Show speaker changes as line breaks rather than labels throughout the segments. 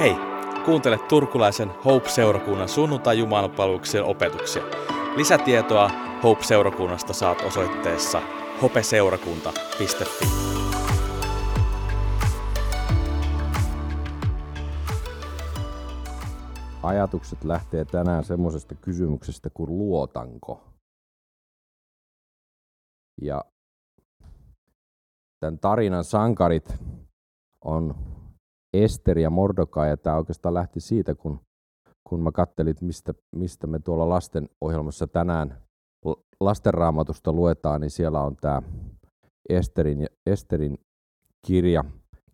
Hei, kuuntele turkulaisen Hope-seurakunnan sunnuntai opetuksia. Lisätietoa Hope-seurakunnasta saat osoitteessa hopeseurakunta.fi.
Ajatukset lähtee tänään semmoisesta kysymyksestä kuin luotanko. Ja tämän tarinan sankarit on Ester ja Mordokai, ja tämä oikeastaan lähti siitä, kun, kun mä kattelin, mistä, mistä me tuolla lasten ohjelmassa tänään lastenraamatusta luetaan, niin siellä on tämä Esterin, Esterin kirja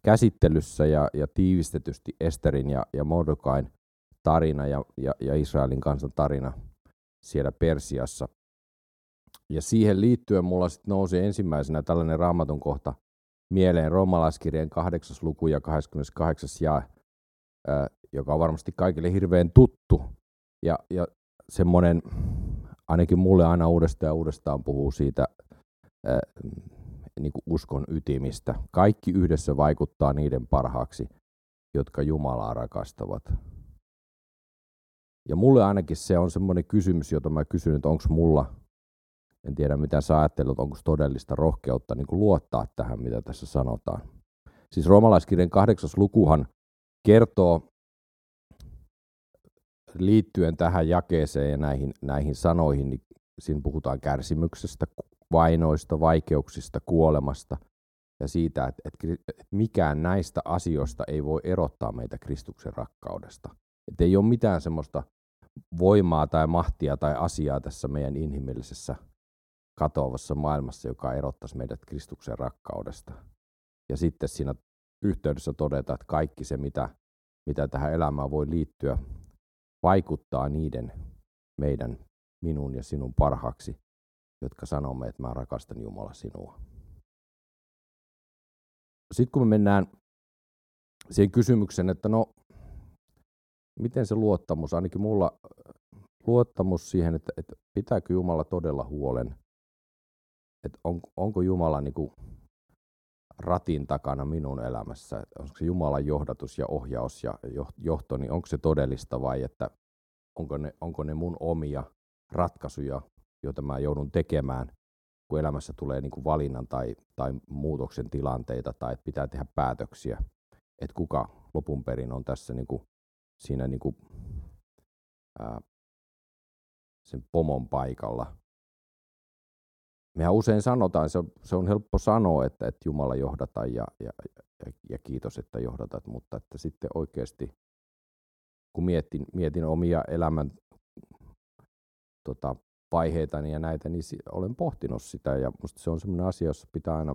käsittelyssä ja, ja tiivistetysti Esterin ja, ja Mordokain tarina ja, ja, ja Israelin kansan tarina siellä Persiassa. Ja siihen liittyen mulla sitten nousi ensimmäisenä tällainen raamatun kohta mieleen roomalaiskirjeen kahdeksas luku ja 28. jae, joka on varmasti kaikille hirveän tuttu. Ja, ja semmoinen, ainakin mulle aina uudestaan ja uudestaan puhuu siitä niin kuin uskon ytimistä. Kaikki yhdessä vaikuttaa niiden parhaaksi, jotka Jumalaa rakastavat. Ja mulle ainakin se on semmoinen kysymys, jota mä kysyn, että onko mulla en tiedä, mitä sä ajattelet, onko todellista rohkeutta niin kuin luottaa tähän, mitä tässä sanotaan. Siis roomalaiskirjan kahdeksas lukuhan kertoo liittyen tähän jakeeseen ja näihin, näihin sanoihin, niin siinä puhutaan kärsimyksestä, vainoista, vaikeuksista, kuolemasta ja siitä, että, että mikään näistä asioista ei voi erottaa meitä Kristuksen rakkaudesta. Että ei ole mitään semmoista voimaa tai mahtia tai asiaa tässä meidän inhimillisessä katoavassa maailmassa, joka erottaisi meidät Kristuksen rakkaudesta. Ja sitten siinä yhteydessä todeta, että kaikki se, mitä, mitä tähän elämään voi liittyä, vaikuttaa niiden meidän, minun ja sinun parhaaksi, jotka sanomme, että mä rakastan Jumala sinua. Sitten kun me mennään siihen kysymykseen, että no, miten se luottamus, ainakin mulla luottamus siihen, että, että pitääkö Jumala todella huolen että on, onko Jumala niin kuin ratin takana minun elämässä, onko se Jumalan johdatus ja ohjaus ja johto, niin onko se todellista vai että onko ne, onko ne mun omia ratkaisuja, joita mä joudun tekemään, kun elämässä tulee niin kuin valinnan tai, tai muutoksen tilanteita tai että pitää tehdä päätöksiä, että kuka lopun perin on tässä niin kuin, siinä niin kuin, ää, sen pomon paikalla mehän usein sanotaan, se on, se on helppo sanoa, että, että Jumala johdata ja, ja, ja, ja kiitos, että johdatat, mutta että sitten oikeasti, kun mietin, mietin omia elämän tota, vaiheitani ja näitä, niin olen pohtinut sitä ja musta se on sellainen asia, jossa pitää aina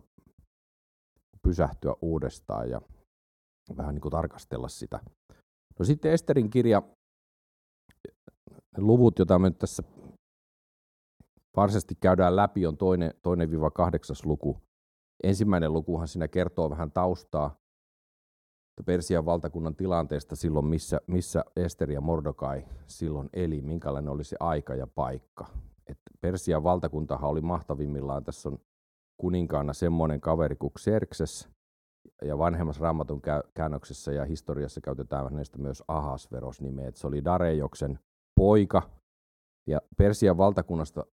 pysähtyä uudestaan ja vähän niin kuin tarkastella sitä. No sitten Esterin kirja, luvut, joita me nyt tässä varsinaisesti käydään läpi, on toinen, toinen viiva kahdeksas luku. Ensimmäinen lukuhan siinä kertoo vähän taustaa Persian valtakunnan tilanteesta silloin, missä, missä Ester ja Mordokai silloin eli, minkälainen oli se aika ja paikka. Et Persian valtakuntahan oli mahtavimmillaan, tässä on kuninkaana semmoinen kaveri kuin Xerxes, ja vanhemmassa raamatun käännöksessä ja historiassa käytetään hänestä myös Ahasveros nimeä, että se oli Darejoksen poika, ja Persian valtakunnasta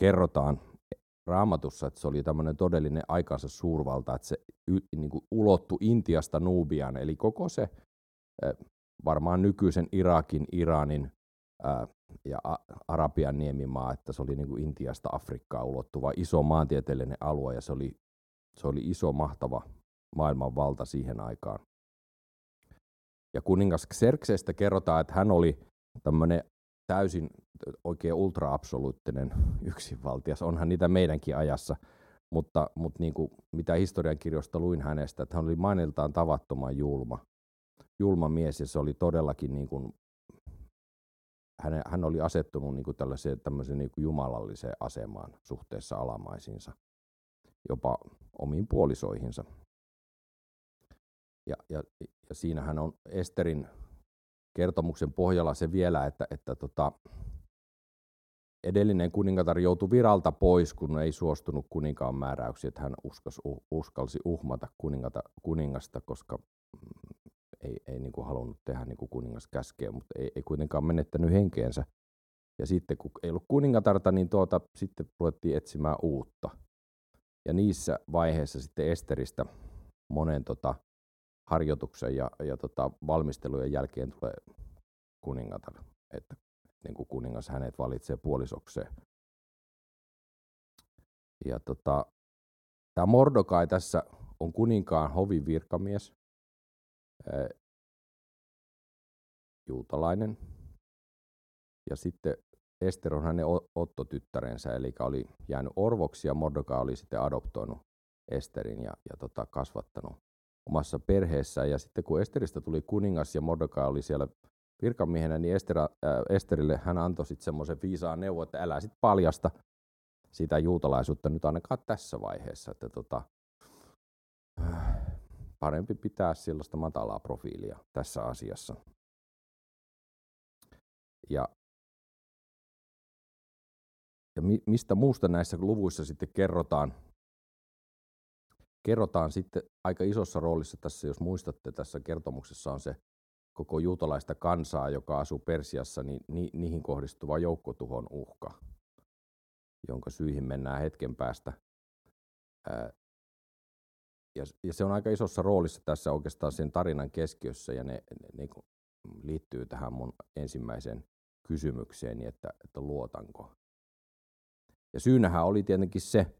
kerrotaan raamatussa, että se oli tämmöinen todellinen aikansa suurvalta, että se niin kuin ulottui Intiasta Nubiaan, eli koko se varmaan nykyisen Irakin, Iranin ja Arabian niemimaa, että se oli niin kuin Intiasta Afrikkaan ulottuva iso maantieteellinen alue, ja se oli, se oli iso, mahtava maailman valta siihen aikaan. Ja kuningas Xerxestä kerrotaan, että hän oli tämmöinen täysin oikein ultra-absoluuttinen yksinvaltias. Onhan niitä meidänkin ajassa, mutta, mutta niin kuin, mitä historiankirjoista luin hänestä, että hän oli mainiltaan tavattoman julma, julma mies ja se oli todellakin niin kuin, hän, hän oli asettunut niin kuin tällaiseen tämmöiseen niin kuin jumalalliseen asemaan suhteessa alamaisiinsa, jopa omiin puolisoihinsa. Ja, ja, ja siinähän on Esterin kertomuksen pohjalla se vielä, että, että tota, edellinen kuningatar joutui viralta pois, kun ei suostunut kuninkaan määräyksiin, että hän uskas, uskalsi uhmata kuningata, kuningasta, koska mm, ei, ei niin kuin halunnut tehdä niin kuin kuningas käskee, mutta ei, ei kuitenkaan menettänyt henkeensä. Ja sitten kun ei ollut kuningatarta, niin tuota, sitten ruvettiin etsimään uutta. Ja niissä vaiheissa sitten Esteristä monen tota, harjoituksen ja, ja tota, valmistelujen jälkeen tulee kuningatar, että niin kuin kuningas hänet valitsee puolisokseen. Ja tota, tämä Mordokai tässä on kuninkaan hovin virkamies, juutalainen. Ja sitten Ester on hänen Otto-tyttärensä, eli oli jäänyt orvoksi ja Mordokai oli sitten adoptoinut Esterin ja, ja tota, kasvattanut omassa perheessään. Ja sitten kun Esteristä tuli kuningas ja Mordokai oli siellä virkamiehenä, niin Ester, äh, Esterille hän antoi sitten semmoisen viisaan neuvon, että älä sitten paljasta sitä juutalaisuutta nyt ainakaan tässä vaiheessa. Että tota, parempi pitää sellaista matalaa profiilia tässä asiassa. Ja, ja mi, mistä muusta näissä luvuissa sitten kerrotaan? Kerrotaan sitten aika isossa roolissa tässä, jos muistatte, tässä kertomuksessa on se koko juutalaista kansaa, joka asuu Persiassa, niin ni, niihin kohdistuva joukkotuhon uhka, jonka syihin mennään hetken päästä. Ää, ja, ja se on aika isossa roolissa tässä oikeastaan sen tarinan keskiössä, ja ne, ne, ne liittyy tähän mun ensimmäiseen kysymykseeni, että, että luotanko. Ja syynähän oli tietenkin se,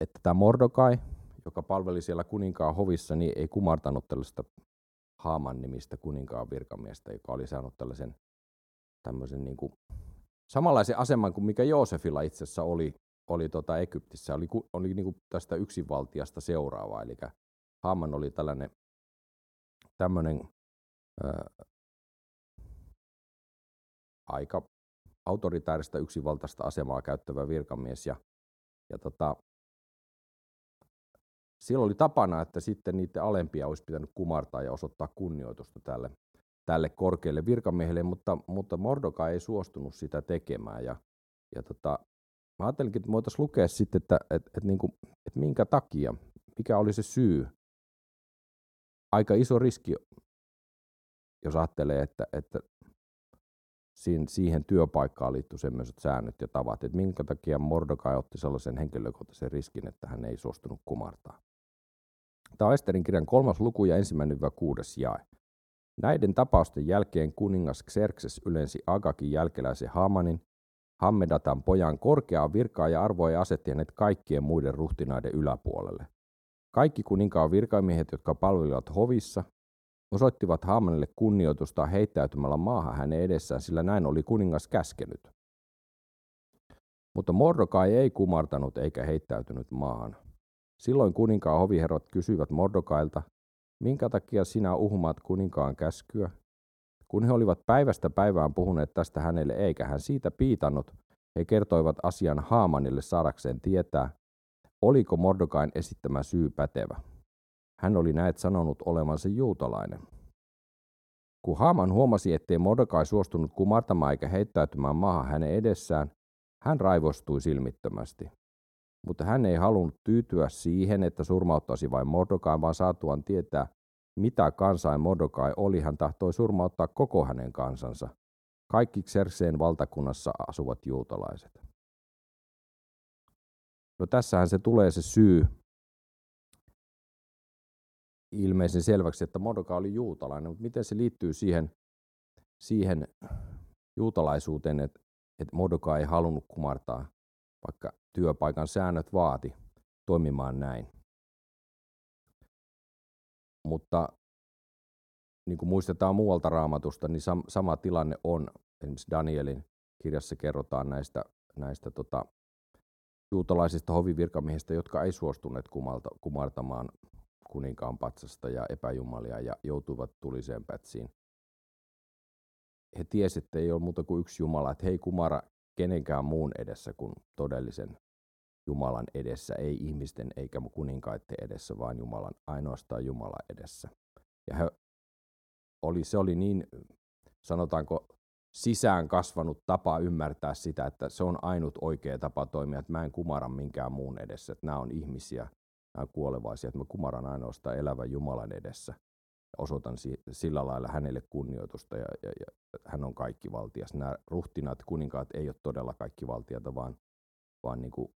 että tämä Mordokai, joka palveli siellä kuninkaan hovissa, niin ei kumartanut tällaista Haaman nimistä kuninkaan virkamiestä, joka oli saanut tällaisen tämmöisen niin kuin, samanlaisen aseman kuin mikä Joosefilla itse asiassa oli, oli tota Egyptissä, oli, oli niin kuin tästä yksinvaltiasta seuraava, eli Haaman oli tällainen tämmöinen ää, aika autoritaarista yksinvaltaista asemaa käyttävä virkamies ja, ja tota, silloin oli tapana, että sitten niiden alempia olisi pitänyt kumartaa ja osoittaa kunnioitusta tälle, tälle korkealle virkamiehelle, mutta, mutta Mordoka ei suostunut sitä tekemään. Ja, ja tota, mä ajattelinkin, että voitaisiin lukea sitten, että, että, että, niin kuin, että minkä takia, mikä oli se syy. Aika iso riski, jos ajattelee, että, että siihen työpaikkaan liittyy sellaiset säännöt ja tavat, että minkä takia Mordokai otti sellaisen henkilökohtaisen riskin, että hän ei suostunut kumartaa. Tämä on Esterin kirjan kolmas luku ja ensimmäinen kuudes jae. Näiden tapausten jälkeen kuningas Xerxes ylensi Agakin jälkeläisen Hamanin, Hammedatan pojan korkeaa virkaa ja arvoa ja asetti hänet kaikkien muiden ruhtinaiden yläpuolelle. Kaikki kuninkaan virkamiehet, jotka palvelivat hovissa, osoittivat Hamanille kunnioitusta heittäytymällä maahan hänen edessään, sillä näin oli kuningas käskenyt. Mutta Mordokai ei kumartanut eikä heittäytynyt maahan. Silloin kuninkaan hoviherrat kysyivät Mordokailta, minkä takia sinä uhmaat kuninkaan käskyä? Kun he olivat päivästä päivään puhuneet tästä hänelle eikä hän siitä piitannut, he kertoivat asian Haamanille saadakseen tietää, oliko Mordokain esittämä syy pätevä. Hän oli näet sanonut olevansa juutalainen. Kun Haaman huomasi, ettei Mordokai suostunut kumartamaan eikä heittäytymään maahan hänen edessään, hän raivostui silmittömästi. Mutta hän ei halunnut tyytyä siihen, että surmauttaisi vain Mordokai, vaan saatuaan tietää, mitä kansain Mordokai oli, hän tahtoi surmauttaa koko hänen kansansa, kaikki Xerseen valtakunnassa asuvat juutalaiset. No tässähän se tulee se syy ilmeisen selväksi, että Mordokai oli juutalainen, mutta miten se liittyy siihen, siihen juutalaisuuteen, että, että Mordokai ei halunnut kumartaa vaikka työpaikan säännöt vaati toimimaan näin. Mutta niin kuin muistetaan muualta raamatusta, niin sam- sama tilanne on. Esimerkiksi Danielin kirjassa kerrotaan näistä, näistä tota, juutalaisista hovivirkamiehistä, jotka ei suostuneet kumalta, kumartamaan kuninkaan patsasta ja epäjumalia ja joutuivat tuliseen pätsiin. He tiesivät, että ei ole muuta kuin yksi Jumala, että hei kumara kenenkään muun edessä kuin todellisen Jumalan edessä, ei ihmisten eikä kuninkaiden edessä, vaan Jumalan, ainoastaan Jumalan edessä. Ja he oli, se oli niin, sanotaanko, sisään kasvanut tapa ymmärtää sitä, että se on ainut oikea tapa toimia, että mä en kumara minkään muun edessä, että nämä on ihmisiä, kuolevaisia, että mä kumaran ainoastaan elävän Jumalan edessä. osoitan sillä lailla hänelle kunnioitusta ja, ja, ja hän on kaikki valtias. Nämä ruhtinaat kuninkaat ei ole todella kaikki valtiata, vaan, vaan niin kuin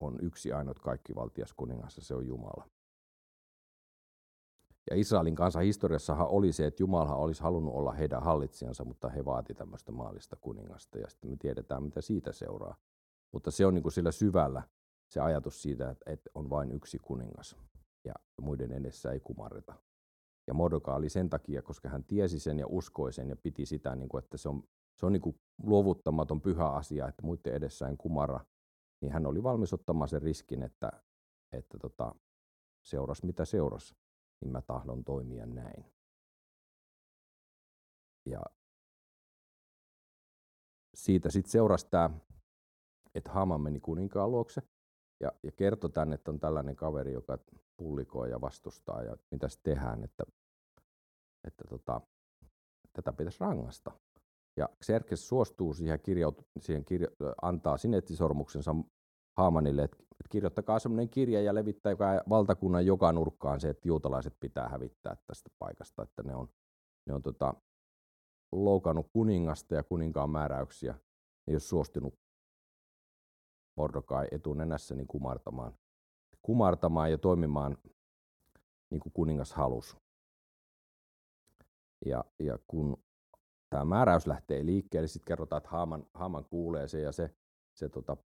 on yksi ainut kaikki valtias kuningas se on Jumala. Ja Israelin kansan historiassahan oli se, että Jumala olisi halunnut olla heidän hallitsijansa, mutta he vaati tämmöistä maallista kuningasta. Ja sitten me tiedetään, mitä siitä seuraa. Mutta se on niin kuin sillä syvällä se ajatus siitä, että on vain yksi kuningas ja muiden edessä ei kumarreta. Ja Mordoka oli sen takia, koska hän tiesi sen ja uskoi sen ja piti sitä, niin kuin, että se on, se on niin kuin luovuttamaton pyhä asia, että muiden edessä en kumarra, niin hän oli valmis ottamaan sen riskin, että, että tota, seuras mitä seuras, niin mä tahdon toimia näin. Ja siitä sitten seurasi tämä, että Haman meni kuninkaan luokse ja, ja kertoi tänne, että on tällainen kaveri, joka pullikoi ja vastustaa ja mitä tehdään, että, että tota, tätä pitäisi rangasta. Ja Xerxes suostuu siihen, kirjaut- siihen kirja- antaa sinettisormuksensa Haamanille, että, että kirjoittakaa semmoinen kirja ja levittäkää valtakunnan joka nurkkaan se, että juutalaiset pitää hävittää tästä paikasta, että ne on, ne on tota, loukannut kuningasta ja kuninkaan määräyksiä, ne ei ole suostunut Mordokai etunenässä niin kumartamaan, kumartamaan ja toimimaan niin kuin kuningas halusi. Ja, ja kun tämä määräys lähtee liikkeelle, sitten kerrotaan, että Haaman, Haaman kuulee se ja se, se tota,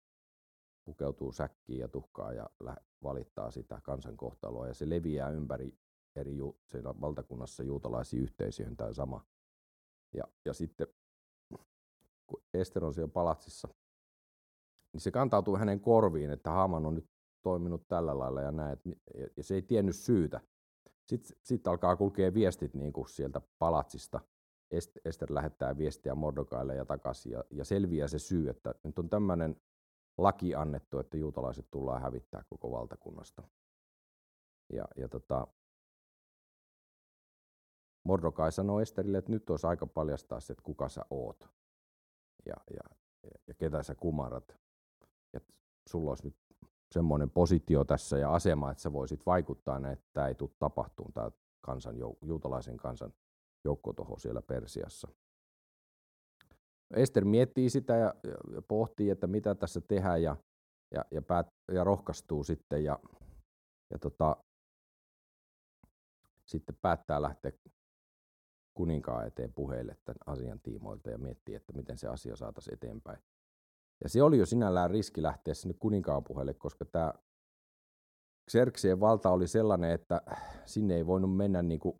pukeutuu säkkiin ja tuhkaa ja valittaa sitä kansan kohtaloa ja se leviää ympäri eri ju, siellä valtakunnassa juutalaisiin yhteisöihin tämä sama. Ja, ja sitten kun Ester on siellä palatsissa, niin se kantautuu hänen korviin, että Haaman on nyt toiminut tällä lailla ja näin, ja se ei tiennyt syytä. Sitten sit alkaa kulkea viestit niin kuin sieltä palatsista. Ester lähettää viestiä Mordokaille ja takaisin, ja, ja selviää se syy, että nyt on tämmöinen laki annettu, että juutalaiset tullaan hävittää koko valtakunnasta. Ja, ja tota, Mordokai sanoi Esterille, että nyt olisi aika paljastaa se, että kuka sä oot ja, ja, ja ketä sä kumarat. Ja sulla olisi nyt semmoinen positio tässä ja asema, että sä voisit vaikuttaa että tämä ei tule tapahtumaan, tämä kansan, juutalaisen kansan joukkotoho siellä Persiassa. Ester miettii sitä ja, ja pohtii, että mitä tässä tehdään ja, ja, ja, päät, ja rohkaistuu sitten ja, ja tota, sitten päättää lähteä kuninkaan eteen puheille tämän asian tiimoilta ja miettii, että miten se asia saataisiin eteenpäin. Ja se oli jo sinällään riski lähteä sinne kuninkaan puheelle, koska tämä Xerxeen valta oli sellainen, että sinne ei voinut mennä niin kuin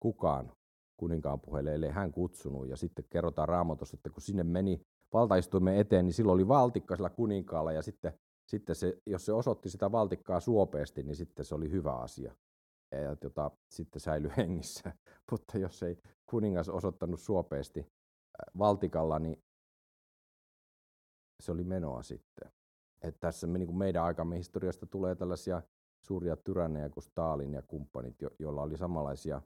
kukaan kuninkaan puheelle, ellei hän kutsunut. Ja sitten kerrotaan raamatussa, että kun sinne meni valtaistuimen eteen, niin silloin oli valtikka sillä kuninkaalla ja sitten, sitten se, jos se osoitti sitä valtikkaa suopeasti, niin sitten se oli hyvä asia. Ja jota, sitten säilyi hengissä. Mutta jos ei kuningas osoittanut suopeasti valtikalla, niin se oli menoa sitten. Et tässä me, niin meidän aikamme historiasta tulee tällaisia suuria tyranneja kuin Stalin ja kumppanit, jo, joilla oli samanlaisia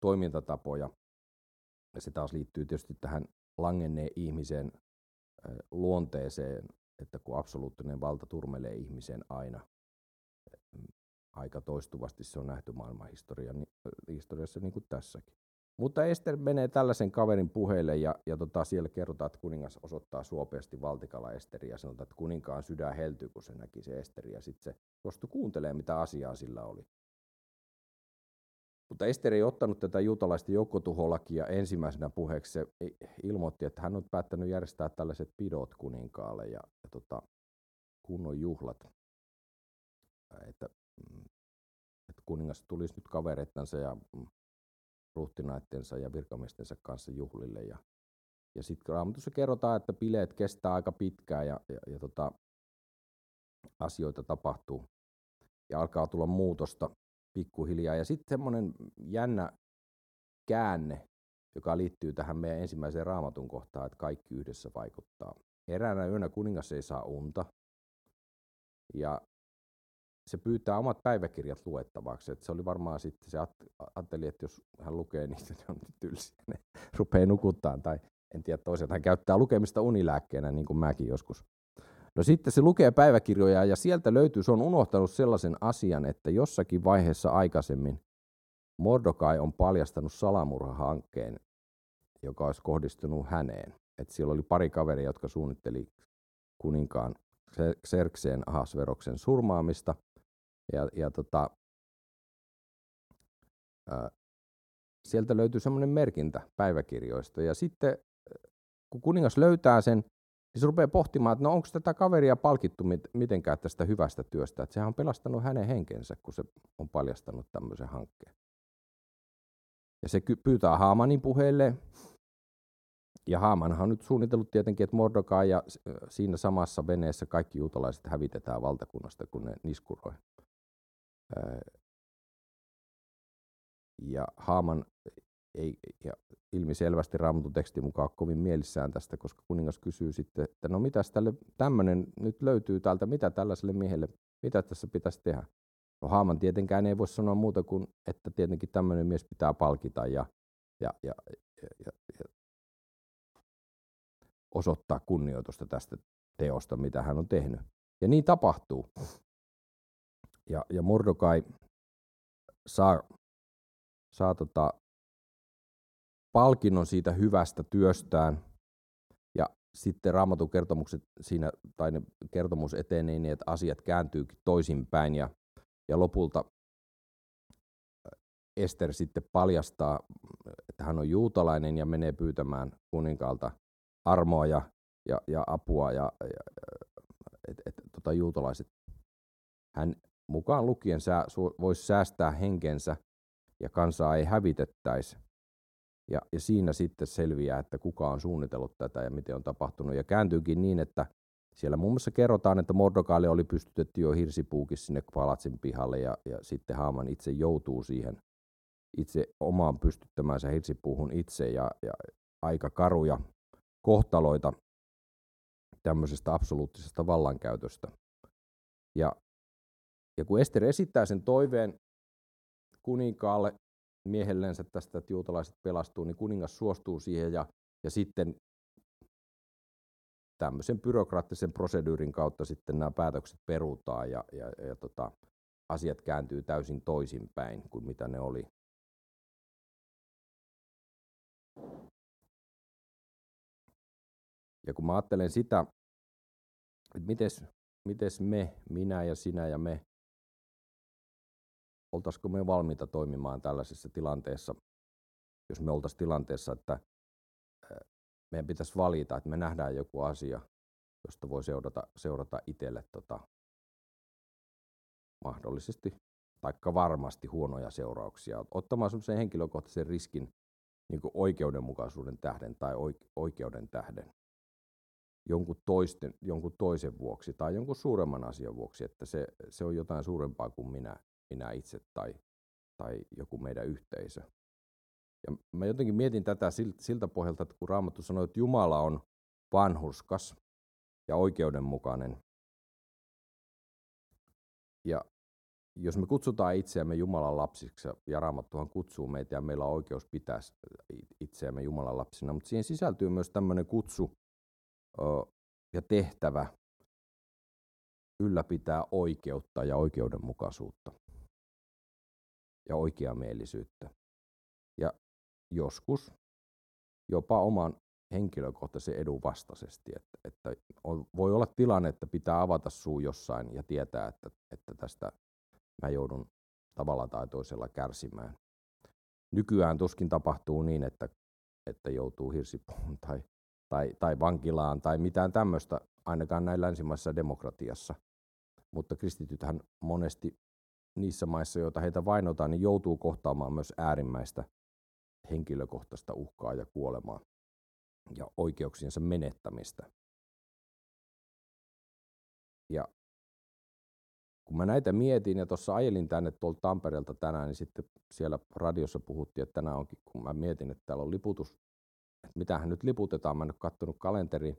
toimintatapoja. Ja se taas liittyy tietysti tähän langenneen ihmisen luonteeseen, että kun absoluuttinen valta turmelee ihmisen aina, aika toistuvasti se on nähty maailman historiassa niin kuin tässäkin. Mutta Ester menee tällaisen kaverin puheille ja, ja tota, siellä kerrotaan, että kuningas osoittaa suopeasti valtikalla Esteriä ja sanotaan, että kuninkaan sydän heltyy, kun se näki se Esteri ja sitten se suostui kuuntelee, mitä asiaa sillä oli. Mutta Esteri ei ottanut tätä juutalaista joukkotuholakia ensimmäisenä puheeksi. Se ilmoitti, että hän on päättänyt järjestää tällaiset pidot kuninkaalle ja, ja tota, kunnon juhlat. Että, mm, että kuningas tulisi nyt kavereittansa ja mm, ruhtinaittensa ja virkamiestensa kanssa juhlille. Ja, ja sitten raamatussa kerrotaan, että bileet kestää aika pitkään ja, ja, ja tota, asioita tapahtuu ja alkaa tulla muutosta pikkuhiljaa. Ja sitten semmoinen jännä käänne, joka liittyy tähän meidän ensimmäiseen raamatun kohtaan, että kaikki yhdessä vaikuttaa. Eräänä yönä kuningas ei saa unta, ja se pyytää omat päiväkirjat luettavaksi. Et se oli varmaan sitten, se ajatteli, että jos hän lukee niitä, ne on tylsiä, ne rupeaa nukuttaa. Tai en tiedä, toisaalta hän käyttää lukemista unilääkkeenä, niin kuin mäkin joskus. No sitten se lukee päiväkirjoja ja sieltä löytyy, se on unohtanut sellaisen asian, että jossakin vaiheessa aikaisemmin Mordokai on paljastanut salamurhahankkeen, joka olisi kohdistunut häneen. Et siellä oli pari kaveria, jotka suunnitteli kuninkaan Xerxeen Ahasveroksen surmaamista. Ja, ja tota, ää, sieltä löytyy semmoinen merkintä päiväkirjoista. Ja sitten kun kuningas löytää sen, niin se rupeaa pohtimaan, että no onko tätä kaveria palkittu mitenkään tästä hyvästä työstä. Että sehän on pelastanut hänen henkensä, kun se on paljastanut tämmöisen hankkeen. Ja se pyytää Haamanin puheelle. Ja Haamanhan on nyt suunnitellut tietenkin, että Mordokai ja siinä samassa veneessä kaikki juutalaiset hävitetään valtakunnasta, kun ne niskuroi. Ja Haaman ei, ja ilmiselvästi raamatun tekstin mukaan kovin mielissään tästä, koska kuningas kysyy sitten, että no mitäs tälle tämmöinen nyt löytyy täältä, mitä tällaiselle miehelle, mitä tässä pitäisi tehdä? No Haaman tietenkään ei voi sanoa muuta kuin, että tietenkin tämmöinen mies pitää palkita ja, ja, ja, ja, ja, ja osoittaa kunnioitusta tästä teosta, mitä hän on tehnyt. Ja niin tapahtuu. Ja, ja Mordokai saa, saa tota, palkinnon siitä hyvästä työstään. Ja sitten raamatun kertomukset siinä, tai ne kertomus etenee niin, että asiat kääntyykin toisinpäin. Ja, ja lopulta Ester sitten paljastaa, että hän on juutalainen ja menee pyytämään kuninkaalta armoa ja, ja, ja apua, ja, ja että et, tota, juutalaiset, hän mukaan lukien sää, voisi säästää henkensä ja kansaa ei hävitettäisi. Ja, ja siinä sitten selviää, että kuka on suunnitellut tätä ja miten on tapahtunut. Ja kääntyykin niin, että siellä muun muassa kerrotaan, että Mordokaalle oli pystytetty jo hirsipuukin sinne palatsin pihalle ja, ja sitten Haaman itse joutuu siihen itse omaan pystyttämäänsä hirsipuuhun itse ja, ja aika karuja kohtaloita tämmöisestä absoluuttisesta vallankäytöstä. Ja, ja kun Ester esittää sen toiveen kuninkaalle miehellensä tästä, että juutalaiset pelastuu, niin kuningas suostuu siihen ja, ja sitten tämmöisen byrokraattisen proseduurin kautta sitten nämä päätökset perutaan ja, ja, ja tota, asiat kääntyy täysin toisinpäin kuin mitä ne oli. Ja kun mä ajattelen sitä, että mites, mites me, minä ja sinä ja me, oltaisiko me valmiita toimimaan tällaisessa tilanteessa, jos me oltaisiin tilanteessa, että meidän pitäisi valita, että me nähdään joku asia, josta voi seurata, seurata itselle tota, mahdollisesti taikka varmasti huonoja seurauksia. Ottamaan sellaisen henkilökohtaisen riskin niin oikeudenmukaisuuden tähden tai oikeuden tähden jonkun, toisten, jonkun toisen vuoksi tai jonkun suuremman asian vuoksi, että se, se on jotain suurempaa kuin minä, minä itse tai, tai joku meidän yhteisö. Ja mä jotenkin mietin tätä siltä pohjalta, että kun Raamattu sanoo, että Jumala on vanhurskas ja oikeudenmukainen, ja jos me kutsutaan itseämme Jumalan lapsiksi, ja Raamattuhan kutsuu meitä ja meillä on oikeus pitää itseämme Jumalan lapsina, mutta siihen sisältyy myös tämmöinen kutsu ja tehtävä ylläpitää oikeutta ja oikeudenmukaisuutta ja oikeamielisyyttä. Ja joskus jopa oman henkilökohtaisen edun vastaisesti. Että, että on, voi olla tilanne, että pitää avata suu jossain ja tietää, että, että tästä mä joudun tavalla tai toisella kärsimään. Nykyään tuskin tapahtuu niin, että, että joutuu hirsipuun tai, tai, tai vankilaan tai mitään tämmöistä, ainakaan näin länsimaisessa demokratiassa. Mutta kristitythän monesti niissä maissa, joita heitä vainotaan, niin joutuu kohtaamaan myös äärimmäistä henkilökohtaista uhkaa ja kuolemaa ja oikeuksiensa menettämistä. Ja kun mä näitä mietin ja tuossa ajelin tänne tuolta Tampereelta tänään, niin sitten siellä radiossa puhuttiin, että tänään onkin, kun mä mietin, että täällä on liputus, että mitähän nyt liputetaan, mä en ole katsonut kalenteri,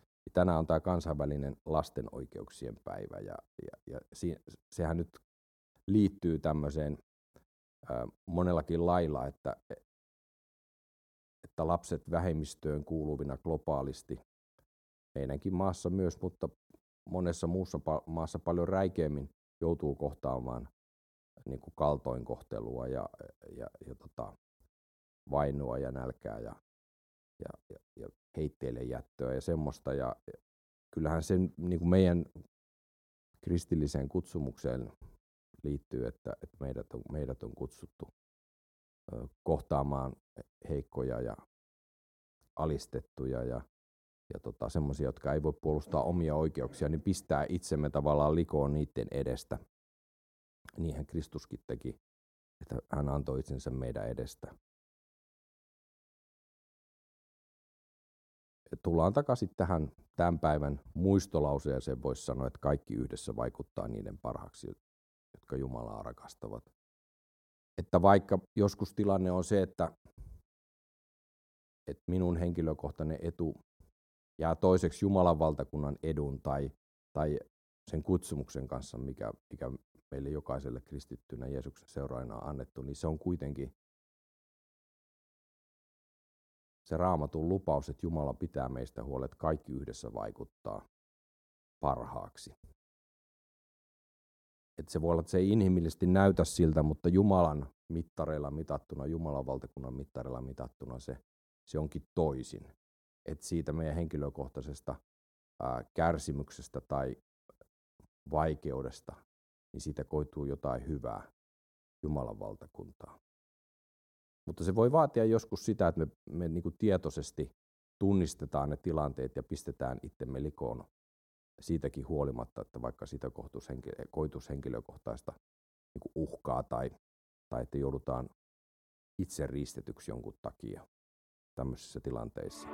niin tänään on tämä kansainvälinen lasten oikeuksien päivä ja, ja, ja sehän nyt liittyy tämmöiseen monellakin lailla, että, että lapset vähemmistöön kuuluvina globaalisti, meidänkin maassa myös, mutta monessa muussa maassa paljon räikeämmin joutuu kohtaamaan niin kuin kaltoinkohtelua ja, ja, ja tota, vainoa ja nälkää ja, ja, ja, ja heitteille jättöä ja semmoista. Ja kyllähän sen niin kuin meidän kristilliseen kutsumukseen liittyy, että, että meidät, on, meidät on kutsuttu kohtaamaan heikkoja ja alistettuja ja, ja tota, semmoisia, jotka ei voi puolustaa omia oikeuksia, niin pistää itsemme tavallaan likoon niiden edestä. Niinhän Kristuskin teki, että hän antoi itsensä meidän edestä. Tullaan takaisin tähän tämän päivän muistolauseeseen, voisi sanoa, että kaikki yhdessä vaikuttaa niiden parhaaksi, jotka Jumalaa rakastavat. Että vaikka joskus tilanne on se, että, että minun henkilökohtainen etu jää toiseksi Jumalan valtakunnan edun tai, tai sen kutsumuksen kanssa, mikä, mikä meille jokaiselle kristittynä Jeesuksen seuraajana on annettu, niin se on kuitenkin se raamatun lupaus, että Jumala pitää meistä huolet, kaikki yhdessä vaikuttaa parhaaksi. Että se voi olla, että se ei inhimillisesti näytä siltä, mutta Jumalan mittareilla mitattuna, Jumalan valtakunnan mittareilla mitattuna se, se onkin toisin. Että siitä meidän henkilökohtaisesta ää, kärsimyksestä tai vaikeudesta, niin siitä koituu jotain hyvää Jumalan valtakuntaa. Mutta se voi vaatia joskus sitä, että me, me niin tietoisesti tunnistetaan ne tilanteet ja pistetään itsemme likoon siitäkin huolimatta, että vaikka siitä koituisi henkilökohtaista niin uhkaa tai, tai että joudutaan itse riistetyksi jonkun takia tämmöisissä tilanteissa.